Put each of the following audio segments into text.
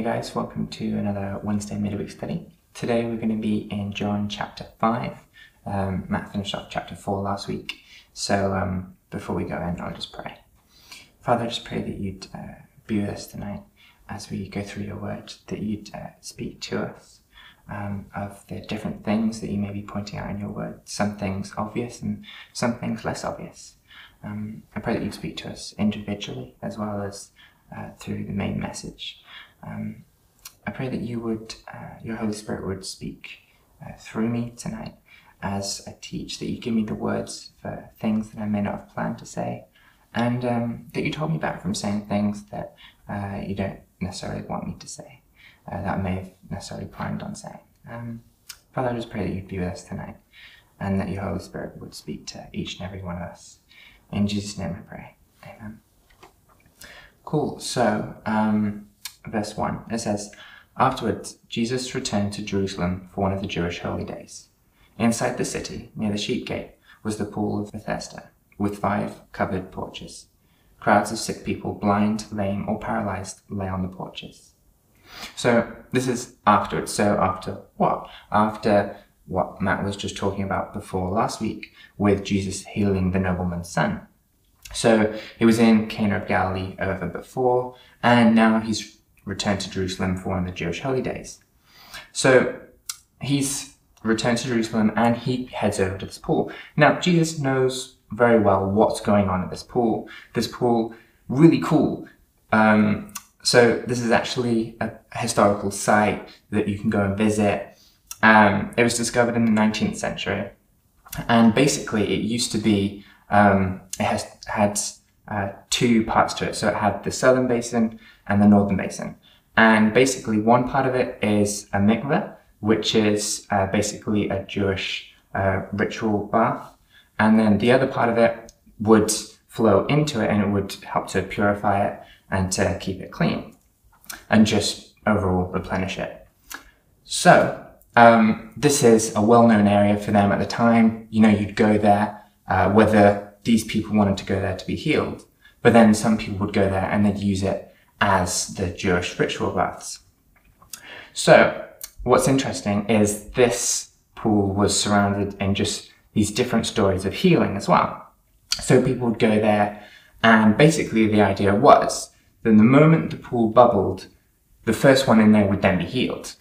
Hey guys, welcome to another Wednesday midweek study. Today we're going to be in John chapter 5. Um, Matt finished off chapter 4 last week, so um, before we go in, I'll just pray. Father, I just pray that you'd uh, be with us tonight as we go through your word, that you'd uh, speak to us um, of the different things that you may be pointing out in your word, some things obvious and some things less obvious. Um, I pray that you'd speak to us individually as well as uh, through the main message. Um, I pray that you would, uh, your Holy Spirit would speak uh, through me tonight as I teach, that you give me the words for things that I may not have planned to say, and um, that you hold me back from saying things that uh, you don't necessarily want me to say, uh, that I may have necessarily planned on saying. Um, Father, I just pray that you'd be with us tonight, and that your Holy Spirit would speak to each and every one of us. In Jesus' name I pray. Amen. Cool. So, um, verse 1, it says, Afterwards, Jesus returned to Jerusalem for one of the Jewish holy days. Inside the city, near the sheep gate, was the pool of Bethesda, with five covered porches. Crowds of sick people, blind, lame, or paralyzed, lay on the porches. So, this is afterwards. So, after what? After what Matt was just talking about before last week, with Jesus healing the nobleman's son. So, he was in Cana of Galilee over before, and now he's returned to Jerusalem for one of the Jewish holy days. So he's returned to Jerusalem and he heads over to this pool. Now, Jesus knows very well what's going on at this pool. This pool, really cool. Um, so this is actually a historical site that you can go and visit. Um, it was discovered in the 19th century. And basically it used to be, um, it has had uh, two parts to it. So it had the southern basin and the northern basin. And basically, one part of it is a mikveh, which is uh, basically a Jewish uh, ritual bath. And then the other part of it would flow into it and it would help to purify it and to keep it clean and just overall replenish it. So, um, this is a well known area for them at the time. You know, you'd go there, uh, whether these people wanted to go there to be healed, but then some people would go there and they'd use it as the Jewish ritual baths. So, what's interesting is this pool was surrounded in just these different stories of healing as well. So people would go there, and basically the idea was that the moment the pool bubbled, the first one in there would then be healed.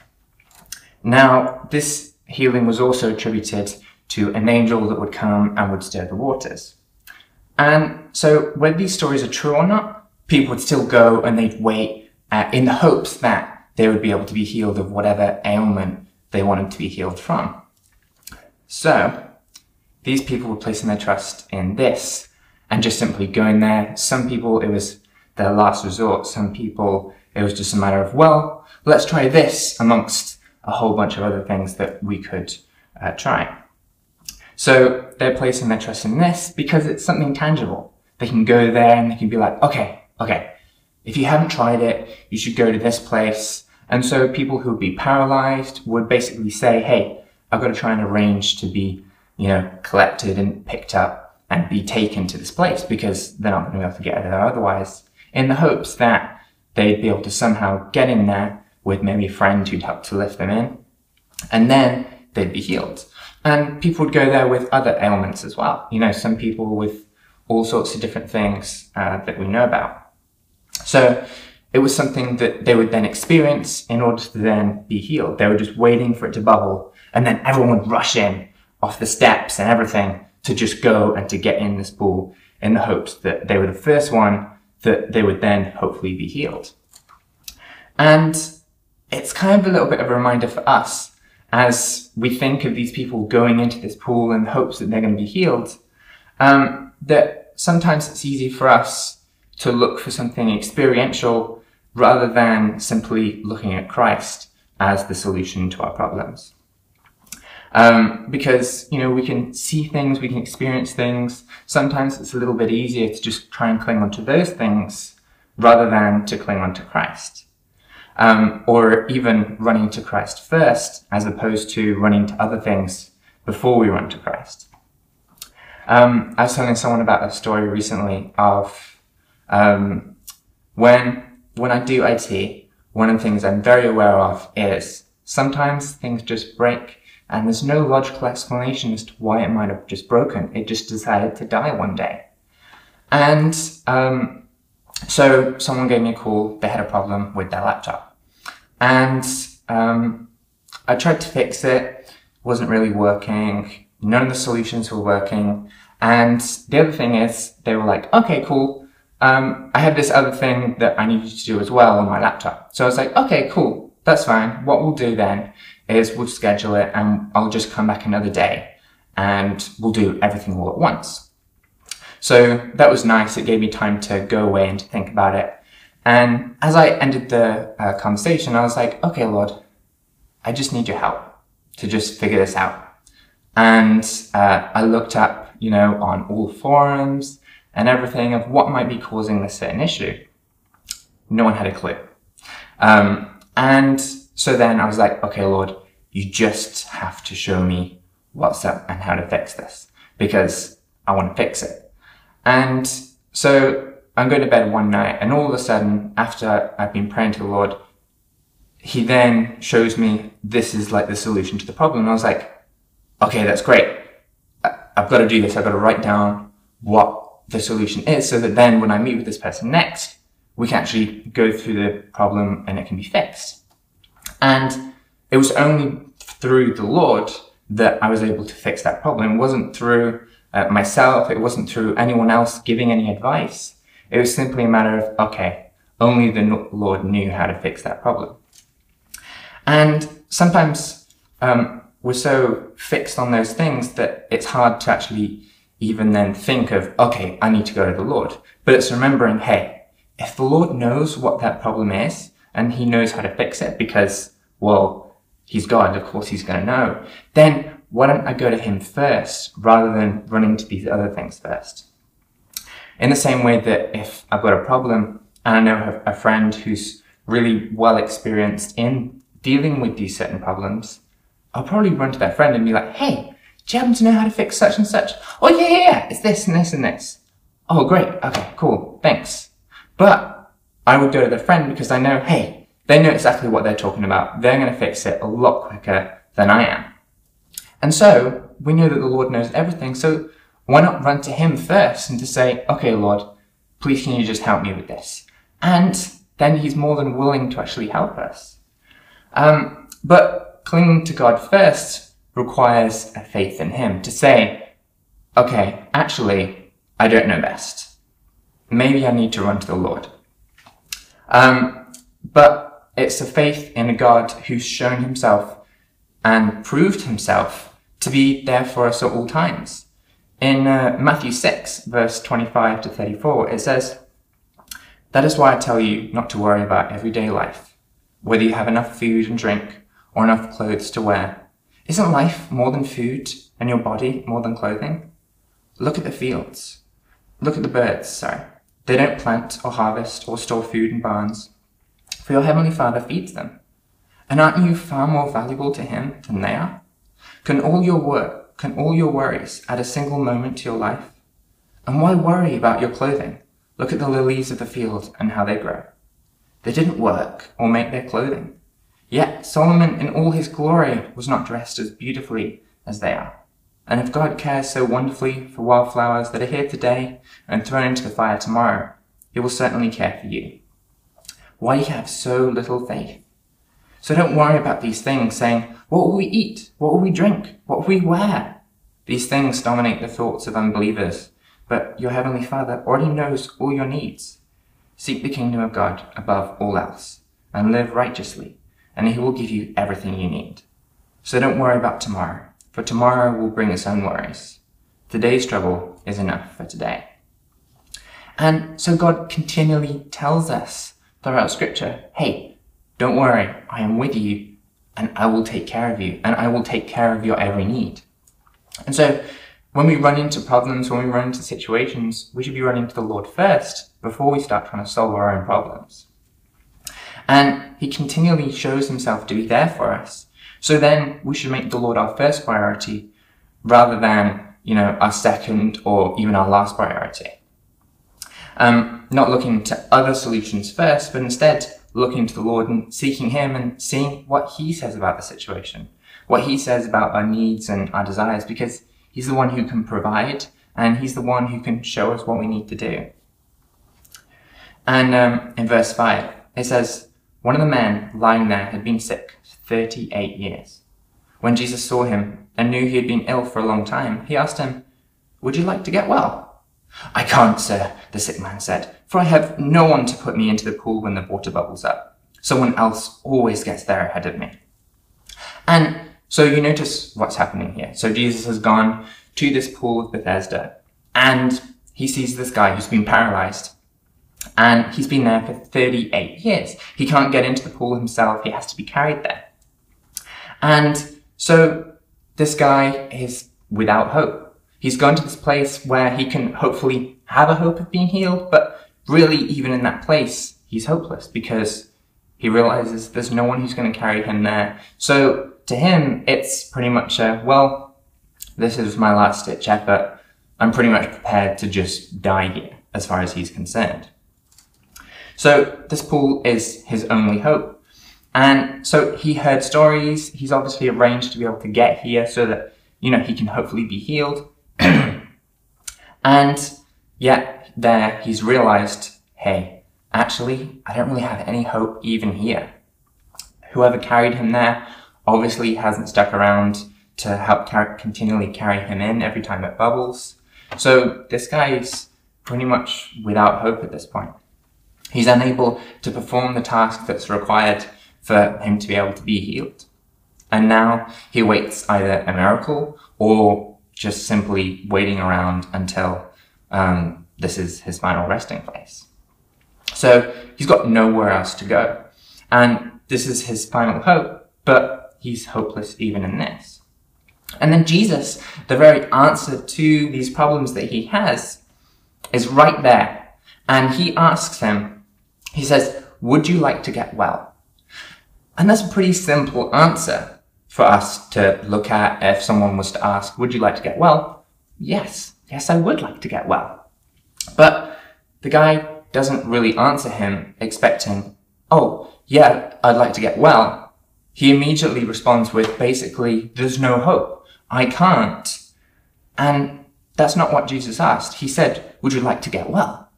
Now, this healing was also attributed to an angel that would come and would stir the waters. And so, whether these stories are true or not, people would still go and they'd wait uh, in the hopes that they would be able to be healed of whatever ailment they wanted to be healed from. So, these people were placing their trust in this and just simply going there. Some people, it was their last resort. Some people, it was just a matter of, well, let's try this amongst a whole bunch of other things that we could uh, try. So they're placing their trust in this because it's something tangible. They can go there and they can be like, okay, okay, if you haven't tried it, you should go to this place. And so people who would be paralyzed would basically say, hey, I've got to try and arrange to be, you know, collected and picked up and be taken to this place because they're not going to be able to get there otherwise, in the hopes that they'd be able to somehow get in there with maybe a friend who'd help to lift them in, and then they'd be healed. And people would go there with other ailments as well. You know, some people with all sorts of different things uh, that we know about. So it was something that they would then experience in order to then be healed. They were just waiting for it to bubble and then everyone would rush in off the steps and everything to just go and to get in this pool in the hopes that they were the first one that they would then hopefully be healed. And it's kind of a little bit of a reminder for us as we think of these people going into this pool in the hopes that they're going to be healed, um, that sometimes it's easy for us to look for something experiential rather than simply looking at Christ as the solution to our problems. Um, because, you know, we can see things, we can experience things. Sometimes it's a little bit easier to just try and cling onto those things rather than to cling onto Christ. Um, or even running to Christ first as opposed to running to other things before we run to Christ. Um, I was telling someone about a story recently of um, when when I do IT, one of the things I'm very aware of is sometimes things just break and there's no logical explanation as to why it might have just broken. It just decided to die one day. And um, so someone gave me a call. They had a problem with their laptop. And um, I tried to fix it. wasn't really working. None of the solutions were working. And the other thing is, they were like, okay, cool. Um, I have this other thing that I need you to do as well on my laptop. So I was like, okay, cool. That's fine. What we'll do then is we'll schedule it and I'll just come back another day and we'll do everything all at once. So that was nice. It gave me time to go away and to think about it. And as I ended the uh, conversation, I was like, okay, Lord, I just need your help to just figure this out. And uh, I looked up, you know, on all forums and everything of what might be causing this certain issue. No one had a clue. Um, and so then I was like, okay, Lord, you just have to show me what's up and how to fix this because I want to fix it. And so I'm going to bed one night and all of a sudden, after I've been praying to the Lord, he then shows me this is like the solution to the problem. And I was like, okay, that's great. I've got to do this. I've got to write down what the solution is so that then when I meet with this person next, we can actually go through the problem and it can be fixed. And it was only through the Lord that I was able to fix that problem. It wasn't through uh, myself. It wasn't through anyone else giving any advice. It was simply a matter of, okay, only the Lord knew how to fix that problem. And sometimes um, we're so fixed on those things that it's hard to actually even then think of, okay, I need to go to the Lord. But it's remembering, hey, if the Lord knows what that problem is, and he knows how to fix it because, well, he's God, of course he's going to know, then why don't I go to him first rather than running to these other things first? In the same way that if I've got a problem and I know a friend who's really well experienced in dealing with these certain problems, I'll probably run to that friend and be like, hey, do you happen to know how to fix such and such? Oh, yeah, yeah, yeah, it's this and this and this. Oh, great. Okay, cool. Thanks. But I would go to the friend because I know, hey, they know exactly what they're talking about. They're going to fix it a lot quicker than I am. And so we know that the Lord knows everything. So why not run to him first and to say, okay, Lord, please can you just help me with this? And then he's more than willing to actually help us. Um, but clinging to God first requires a faith in him to say, okay, actually, I don't know best. Maybe I need to run to the Lord. Um, but it's a faith in a God who's shown himself and proved himself to be there for us at all times. In uh, Matthew 6, verse 25 to 34, it says, That is why I tell you not to worry about everyday life, whether you have enough food and drink or enough clothes to wear. Isn't life more than food and your body more than clothing? Look at the fields. Look at the birds, sorry. They don't plant or harvest or store food in barns, for your heavenly Father feeds them. And aren't you far more valuable to him than they are? Can all your work, can all your worries add a single moment to your life? And why worry about your clothing? Look at the lilies of the field and how they grow. They didn't work or make their clothing. Yet Solomon in all his glory was not dressed as beautifully as they are. And if God cares so wonderfully for wildflowers that are here today and thrown into the fire tomorrow, he will certainly care for you. Why do you have so little faith? So don't worry about these things saying, what will we eat? What will we drink? What will we wear? These things dominate the thoughts of unbelievers, but your heavenly Father already knows all your needs. Seek the kingdom of God above all else and live righteously, and he will give you everything you need. So don't worry about tomorrow for tomorrow will bring its own worries. Today's trouble is enough for today. And so God continually tells us throughout scripture, hey, don't worry, I am with you and I will take care of you and I will take care of your every need. And so when we run into problems, when we run into situations, we should be running to the Lord first before we start trying to solve our own problems. And he continually shows himself to be there for us. So then we should make the Lord our first priority rather than, you know, our second or even our last priority. Um, not looking to other solutions first, but instead looking to the Lord and seeking Him and seeing what He says about the situation, what He says about our needs and our desires, because He's the one who can provide and He's the one who can show us what we need to do. And um, in verse 5, it says, One of the men lying there had been sick 38 years. When Jesus saw him and knew he had been ill for a long time, he asked him, Would you like to get well? I can't, sir, the sick man said, for I have no one to put me into the pool when the water bubbles up. Someone else always gets there ahead of me. And so you notice what's happening here. So Jesus has gone to this pool of Bethesda and he sees this guy who's been paralyzed and he's been there for 38 years. He can't get into the pool himself. He has to be carried there. And so this guy is without hope. He's gone to this place where he can hopefully have a hope of being healed, but really even in that place, he's hopeless because he realizes there's no one who's going to carry him there. So to him, it's pretty much a, well, this is my last ditch effort. I'm pretty much prepared to just die here as far as he's concerned. So this pool is his only hope. And so he heard stories. He's obviously arranged to be able to get here so that, you know, he can hopefully be healed. and yet there he's realized, hey, actually, I don't really have any hope even here. Whoever carried him there obviously hasn't stuck around to help car- continually carry him in every time it bubbles. So this guy is pretty much without hope at this point. He's unable to perform the task that's required for him to be able to be healed. And now he waits either a miracle or just simply waiting around until um, this is his final resting place. So he's got nowhere else to go. And this is his final hope, but he's hopeless even in this. And then Jesus, the very answer to these problems that he has, is right there. And he asks him, he says, Would you like to get well? And that's a pretty simple answer for us to look at if someone was to ask, Would you like to get well? Yes, yes, I would like to get well. But the guy doesn't really answer him expecting, Oh, yeah, I'd like to get well. He immediately responds with basically, There's no hope. I can't. And that's not what Jesus asked. He said, Would you like to get well?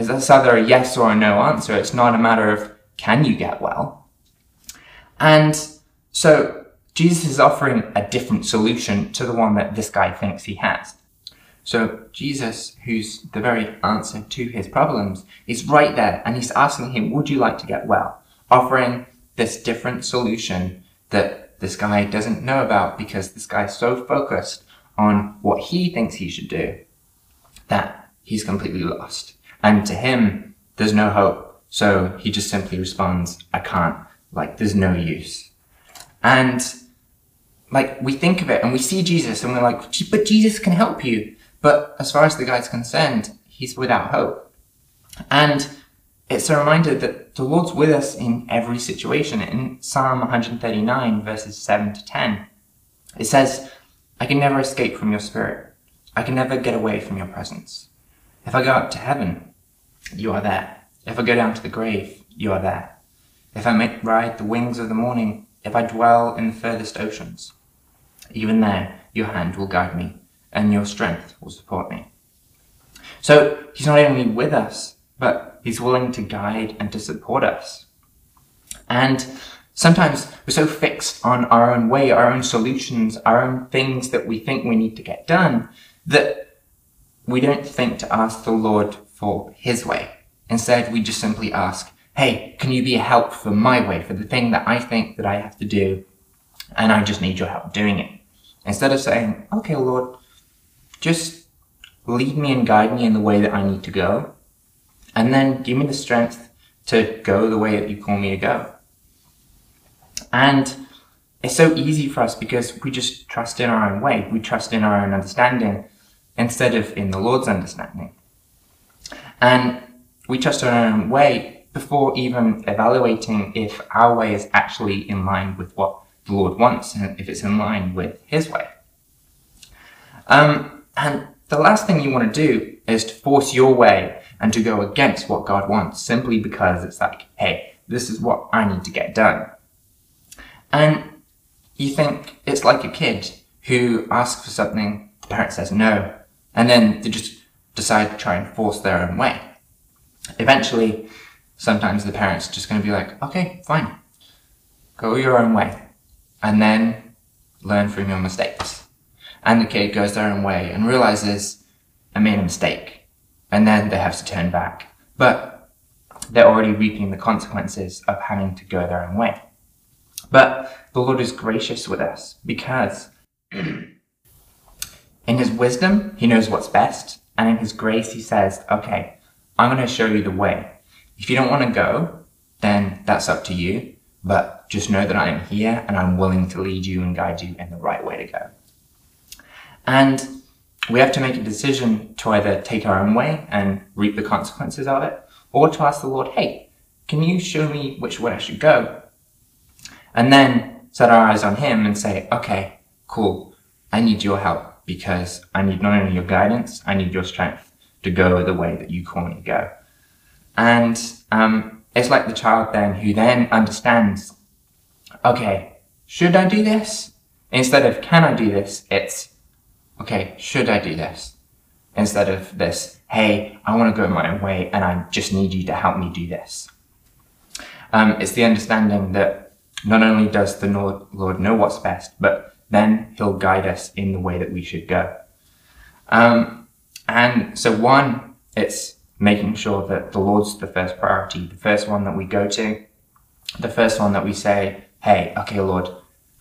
Is that's either a yes or a no answer. It's not a matter of can you get well? And so Jesus is offering a different solution to the one that this guy thinks he has. So Jesus, who's the very answer to his problems, is right there and he's asking him, would you like to get well? Offering this different solution that this guy doesn't know about because this guy's so focused on what he thinks he should do that he's completely lost. And to him, there's no hope. So he just simply responds, I can't. Like, there's no use. And like, we think of it and we see Jesus and we're like, but Jesus can help you. But as far as the guy's concerned, he's without hope. And it's a reminder that the Lord's with us in every situation. In Psalm 139, verses 7 to 10, it says, I can never escape from your spirit. I can never get away from your presence. If I go up to heaven, you are there. If I go down to the grave, you are there. If I ride the wings of the morning, if I dwell in the furthest oceans, even there your hand will guide me, and your strength will support me. So he's not only with us, but he's willing to guide and to support us. And sometimes we're so fixed on our own way, our own solutions, our own things that we think we need to get done, that we don't think to ask the Lord for his way. Instead, we just simply ask, hey, can you be a help for my way, for the thing that I think that I have to do, and I just need your help doing it. Instead of saying, okay, Lord, just lead me and guide me in the way that I need to go, and then give me the strength to go the way that you call me to go. And it's so easy for us because we just trust in our own way. We trust in our own understanding instead of in the Lord's understanding. And we trust our own way before even evaluating if our way is actually in line with what the Lord wants and if it's in line with His way. Um, and the last thing you want to do is to force your way and to go against what God wants simply because it's like, hey, this is what I need to get done. And you think it's like a kid who asks for something, the parent says no, and then they just decide to try and force their own way. Eventually, sometimes the parent's just going to be like, okay, fine, go your own way, and then learn from your mistakes. And the kid goes their own way and realizes, I made a mistake, and then they have to turn back. But they're already reaping the consequences of having to go their own way. But the Lord is gracious with us because in his wisdom, he knows what's best. And in his grace, he says, okay, I'm going to show you the way. If you don't want to go, then that's up to you. But just know that I am here and I'm willing to lead you and guide you in the right way to go. And we have to make a decision to either take our own way and reap the consequences of it, or to ask the Lord, hey, can you show me which way I should go? And then set our eyes on Him and say, okay, cool, I need your help because I need not only your guidance, I need your strength to go the way that you call me to go. And um, it's like the child then who then understands, okay, should I do this? Instead of can I do this, it's okay, should I do this? Instead of this, hey, I want to go my own way and I just need you to help me do this. Um, it's the understanding that not only does the Lord know what's best, but then he'll guide us in the way that we should go. Um, and so one, it's making sure that the Lord's the first priority, the first one that we go to, the first one that we say, hey, okay, Lord,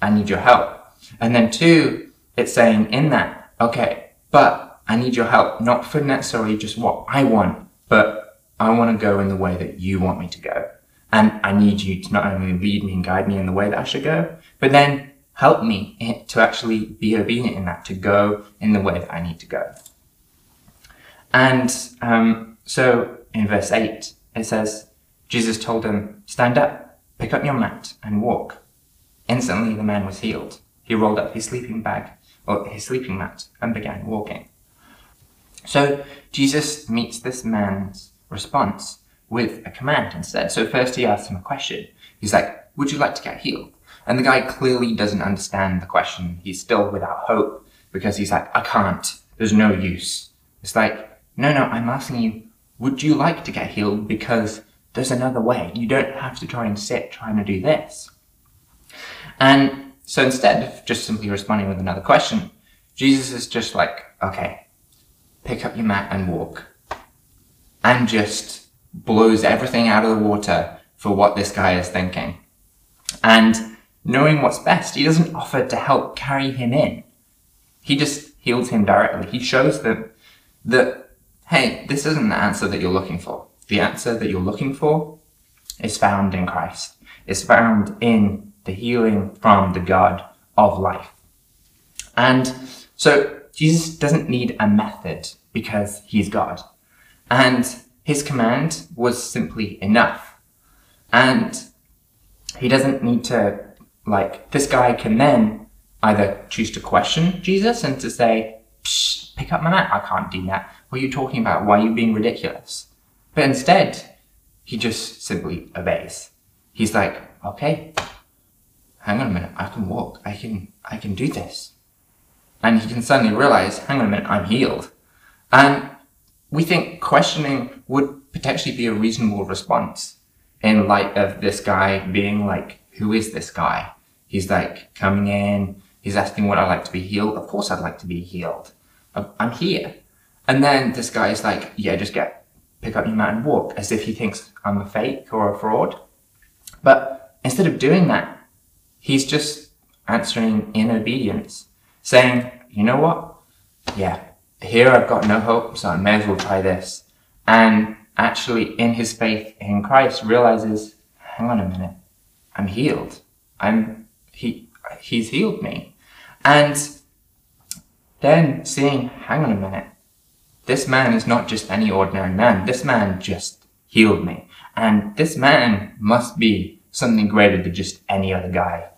I need your help. And then two, it's saying in that, okay, but I need your help, not for necessarily just what I want, but I want to go in the way that you want me to go. And I need you to not only lead me and guide me in the way that I should go, but then help me to actually be obedient in that, to go in the way that I need to go. And um, so in verse 8, it says, Jesus told him, Stand up, pick up your mat, and walk. Instantly the man was healed. He rolled up his sleeping bag, or his sleeping mat, and began walking. So Jesus meets this man's response with a command instead. So first he asks him a question. He's like, would you like to get healed? And the guy clearly doesn't understand the question. He's still without hope because he's like, I can't. There's no use. It's like, no, no, I'm asking you, would you like to get healed? Because there's another way. You don't have to try and sit trying to do this. And so instead of just simply responding with another question, Jesus is just like, okay, pick up your mat and walk. And just blows everything out of the water for what this guy is thinking. And knowing what's best, he doesn't offer to help carry him in. He just heals him directly. He shows them that, hey, this isn't the answer that you're looking for. The answer that you're looking for is found in Christ. It's found in the healing from the God of life. And so Jesus doesn't need a method because he's God. And his command was simply enough. And he doesn't need to, like, this guy can then either choose to question Jesus and to say, pick up my mat, I can't do that. What are you talking about? Why are you being ridiculous? But instead, he just simply obeys. He's like, okay, hang on a minute, I can walk, I can, I can do this. And he can suddenly realize, hang on a minute, I'm healed. And we think questioning would potentially be a reasonable response in light of this guy being like, who is this guy? He's like coming in, he's asking what I like to be healed? Of course I'd like to be healed. I'm here. And then this guy is like, yeah, just get, pick up your mat and walk, as if he thinks I'm a fake or a fraud. But instead of doing that, he's just answering in obedience, saying, you know what? Yeah, here I've got no hope, so I may as well try this. And actually, in his faith in Christ, realizes, hang on a minute, I'm healed. I'm, he, he's healed me. And then seeing, hang on a minute, this man is not just any ordinary man. This man just healed me. And this man must be something greater than just any other guy.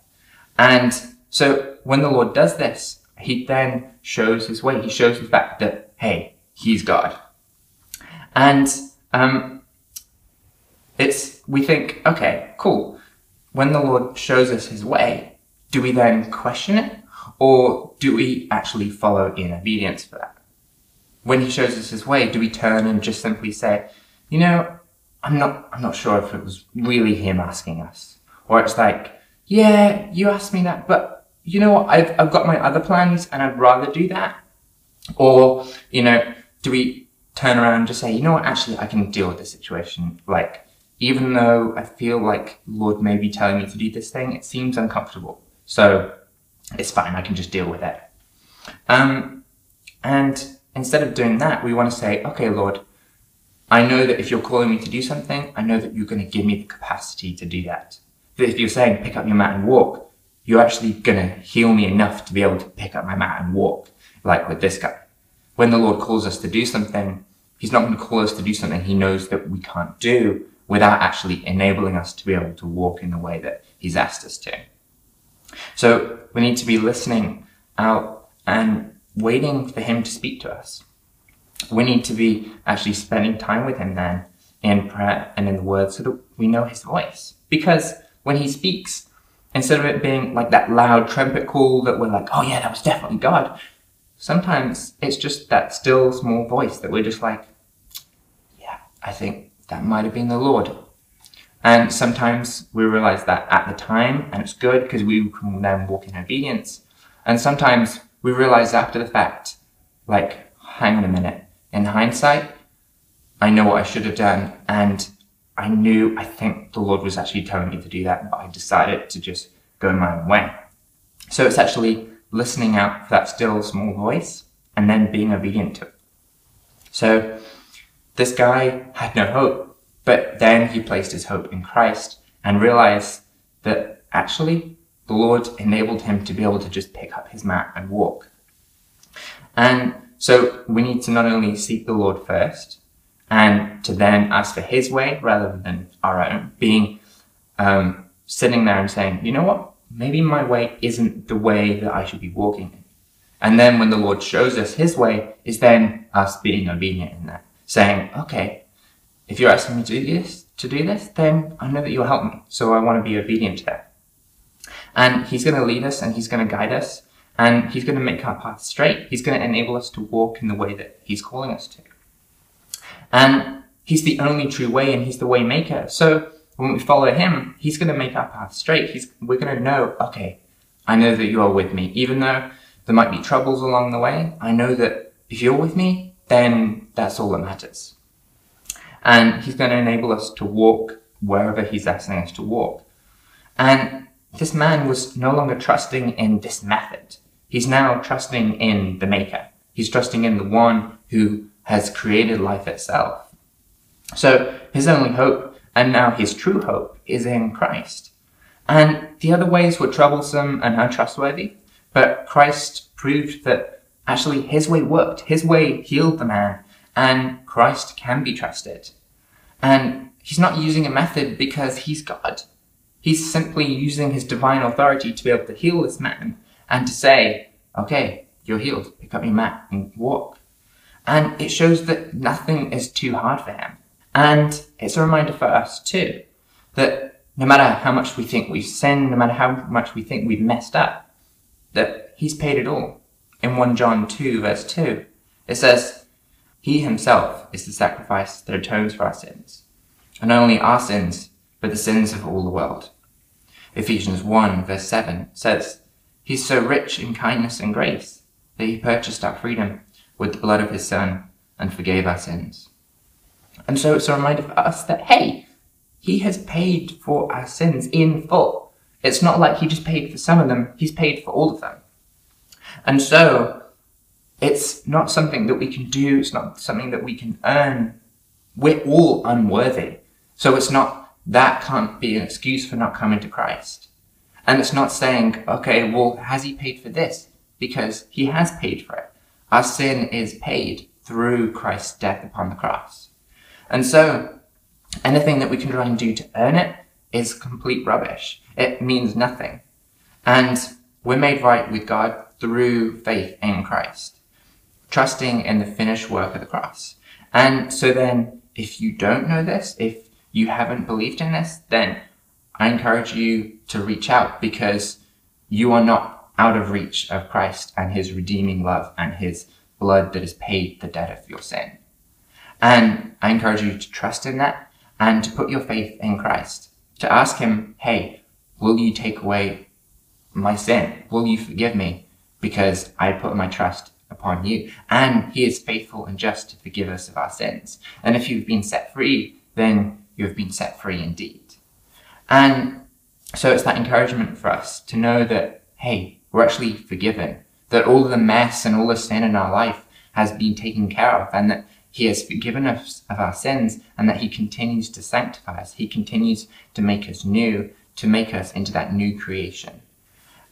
And so when the Lord does this, he then shows his way. He shows the fact that, hey, he's God. And um, It's, we think, okay, cool. When the Lord shows us his way, do we then question it? Or do we actually follow in obedience for that? When he shows us his way, do we turn and just simply say, you know, I'm not, I'm not sure if it was really him asking us. Or it's like, yeah, you asked me that, but you know what? I've, I've got my other plans and I'd rather do that. Or, you know, do we turn around and just say, you know what? Actually, I can deal with the situation. Like, even though I feel like Lord may be telling me to do this thing, it seems uncomfortable. So it's fine. I can just deal with it. Um, and instead of doing that, we want to say, okay, Lord, I know that if you're calling me to do something, I know that you're going to give me the capacity to do that. That if you're saying pick up your mat and walk, you're actually going to heal me enough to be able to pick up my mat and walk, like with this guy. When the Lord calls us to do something, He's not going to call us to do something He knows that we can't do without actually enabling us to be able to walk in the way that He's asked us to. So we need to be listening out and waiting for Him to speak to us. We need to be actually spending time with Him then in prayer and in the Word so that we know His voice. Because when He speaks, instead of it being like that loud trumpet call that we're like, oh yeah, that was definitely God, sometimes it's just that still small voice that we're just like, yeah, I think that might have been the Lord. And sometimes we realize that at the time, and it's good because we can then walk in obedience. And sometimes we realize after the fact, like, hang on a minute. In hindsight, I know what I should have done, and I knew, I think the Lord was actually telling me to do that, but I decided to just go my own way. So it's actually listening out for that still small voice and then being obedient to it. So this guy had no hope, but then he placed his hope in Christ and realized that actually the Lord enabled him to be able to just pick up his mat and walk. And so we need to not only seek the Lord first, and to then ask for his way rather than our own, being um, sitting there and saying, you know what, maybe my way isn't the way that I should be walking in. And then when the Lord shows us his way, is then us being obedient in that, saying, okay, if you're asking me to do this, to do this, then I know that you'll help me. So I want to be obedient to that. And he's going to lead us and he's going to guide us and he's going to make our path straight. He's going to enable us to walk in the way that he's calling us to. And he's the only true way and he's the way maker. So when we follow him, he's going to make our path straight. He's, we're going to know, okay, I know that you are with me. Even though there might be troubles along the way, I know that if you're with me, then that's all that matters. And he's going to enable us to walk wherever he's asking us to walk. And this man was no longer trusting in this method. He's now trusting in the maker. He's trusting in the one who has created life itself. So his only hope, and now his true hope, is in Christ. And the other ways were troublesome and untrustworthy, but Christ proved that actually his way worked. His way healed the man, and Christ can be trusted. And he's not using a method because he's God. He's simply using his divine authority to be able to heal this man and to say, okay, you're healed, pick up your mat and walk. And it shows that nothing is too hard for him. And it's a reminder for us too, that no matter how much we think we've sinned, no matter how much we think we've messed up, that he's paid it all. In 1 John 2 verse 2, it says, He himself is the sacrifice that atones for our sins. And not only our sins, but the sins of all the world. Ephesians 1 verse 7 says, He's so rich in kindness and grace that he purchased our freedom with the blood of his son and forgave our sins. And so it's a reminder for us that, hey, he has paid for our sins in full. It's not like he just paid for some of them, he's paid for all of them. And so it's not something that we can do, it's not something that we can earn. We're all unworthy. So it's not, that can't be an excuse for not coming to Christ. And it's not saying, okay, well, has he paid for this? Because he has paid for it. Our sin is paid through Christ's death upon the cross. And so, anything that we can try and do to earn it is complete rubbish. It means nothing. And we're made right with God through faith in Christ, trusting in the finished work of the cross. And so then, if you don't know this, if you haven't believed in this, then I encourage you to reach out because you are not out of reach of Christ and his redeeming love and his blood that has paid the debt of your sin. And I encourage you to trust in that and to put your faith in Christ, to ask him, hey, will you take away my sin? Will you forgive me? Because I put my trust upon you. And he is faithful and just to forgive us of our sins. And if you've been set free, then you have been set free indeed. And so it's that encouragement for us to know that, hey, we're actually forgiven, that all the mess and all the sin in our life has been taken care of, and that he has forgiven us of our sins, and that he continues to sanctify us. He continues to make us new, to make us into that new creation.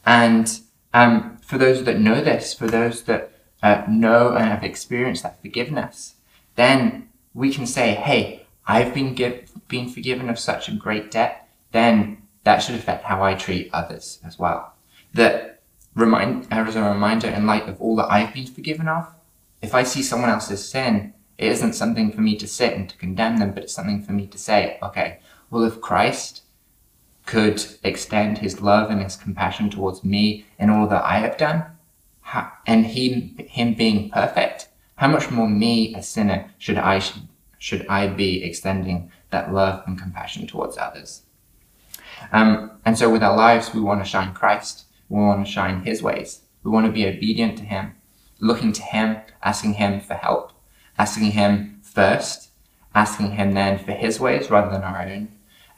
And um, for those that know this, for those that uh, know and have experienced that forgiveness, then we can say, hey, I've been, give, been forgiven of such a great debt, then that should affect how I treat others as well. That remind, as a reminder in light of all that I've been forgiven of, if I see someone else's sin, it isn't something for me to sit and to condemn them, but it's something for me to say, okay, well, if Christ could extend his love and his compassion towards me in all that I have done, and he, him being perfect, how much more me, a sinner, should I, should I be extending that love and compassion towards others? Um, and so with our lives, we want to shine Christ. We want to shine his ways. We want to be obedient to him, looking to him, asking him for help, asking him first, asking him then for his ways rather than our own,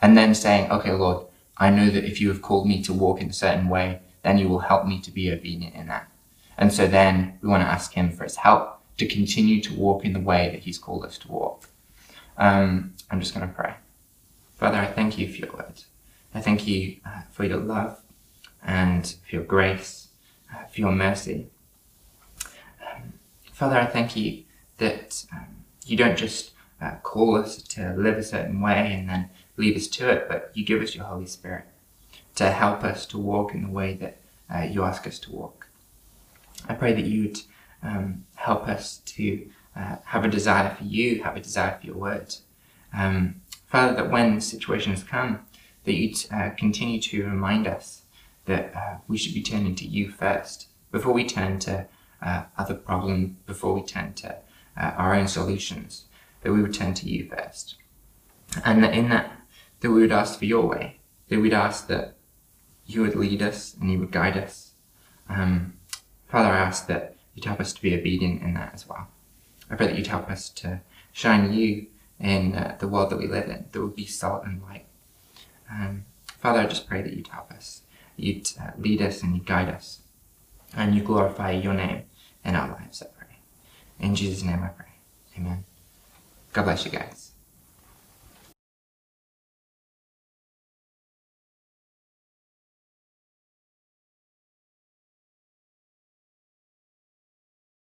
and then saying, okay, Lord, I know that if you have called me to walk in a certain way, then you will help me to be obedient in that. And so then we want to ask him for his help to continue to walk in the way that he's called us to walk. Um, I'm just going to pray. Father, I thank you for your word. I thank you uh, for your love and for your grace, uh, for your mercy. Um, Father, I thank you that um, you don't just uh, call us to live a certain way and then leave us to it, but you give us your Holy Spirit to help us to walk in the way that uh, you ask us to walk. I pray that you'd um, help us to uh, have a desire for you, have a desire for your word. Um, Father, that when situations come, that you'd uh, continue to remind us that uh, we should be turning to you first before we turn to uh, other problems, before we turn to uh, our own solutions, that we would turn to you first. And that in that, that we would ask for your way, that we'd ask that you would lead us and you would guide us. Um, Father, I ask that you'd help us to be obedient in that as well. I pray that you'd help us to shine you in uh, the world that we live in, that would be salt and light. Um, Father, I just pray that you'd help us, you'd uh, lead us and you'd guide us, and you glorify your name in our lives, I pray. In Jesus' name I pray. Amen. God bless you guys.